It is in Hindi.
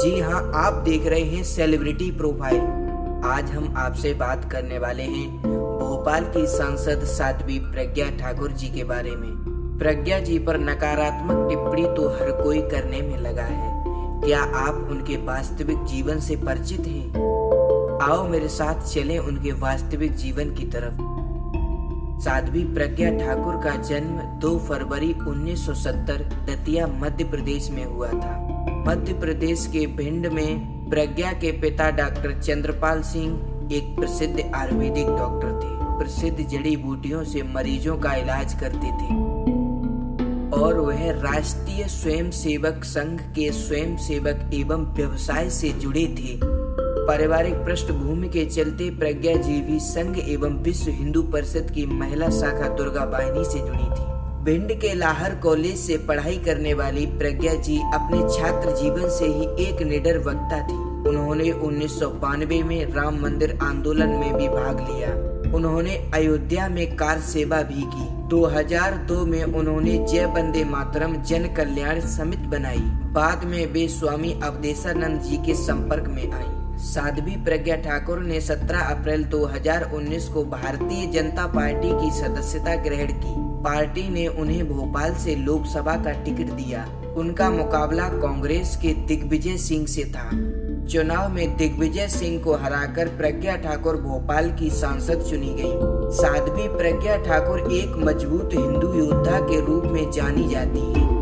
जी हाँ आप देख रहे हैं सेलिब्रिटी प्रोफ़ाइल आज हम आपसे बात करने वाले हैं भोपाल की सांसद साध्वी प्रज्ञा ठाकुर जी के बारे में। प्रज्ञा जी पर नकारात्मक टिप्पणी तो हर कोई करने में लगा है। क्या आप उनके वास्तविक जीवन से परिचित हैं? आओ मेरे साथ चलें उनके वास्तविक जीवन की तरफ़। साध्वी प्रज्ञा ठाकुर का जन्म 2 फरवरी 1970 दतिया मध्य प्रदेश में हुआ था। मध्य प्रदेश के भिंड में प्रज्ञा के पिता डॉक्टर चंद्रपाल सिंह एक प्रसिद्ध आयुर्वेदिक डॉक्टर थे। प्रसिद्ध जड़ी बूटियों से मरीजों का इलाज करते थे। और वह राष्ट्रीय स्वयं सेवक संघ के स्वयं सेवक एवं व्यवसाय से जुड़े थे। पारिवारिक पृष्ठभूमि के चलते प्रज्ञा जी भी संघ एवं विश्व हिंदू परिषद की महिला शाखा दुर्गा बाहिनी से जुड़ी थी। भिंड के लाहर कॉलेज से पढ़ाई करने वाली प्रज्ञा जी अपने छात्र जीवन से ही एक निडर वक्ता थी। उन्होंने उन्नीस सौ बानवे में राम मंदिर आंदोलन में भी भाग लिया। उन्होंने अयोध्या में कार सेवा भी की। 2002 में उन्होंने जय बंदे मातरम जन कल्याण समिति बनाई। बाद में वे स्वामी अवधेशानंद जी के संपर्क में आई। साध्वी प्रज्ञा ठाकुर ने 17 अप्रैल 2019 को भारतीय जनता पार्टी की सदस्यता ग्रहण की। पार्टी ने उन्हें भोपाल से लोकसभा का टिकट दिया। उनका मुकाबला कांग्रेस के दिग्विजय सिंह से था। चुनाव में दिग्विजय सिंह को हराकर प्रज्ञा ठाकुर भोपाल की सांसद चुनी गई। साध्वी प्रज्ञा ठाकुर एक मज़बूत हिंदू योद्धा के रूप में जानी जाती है।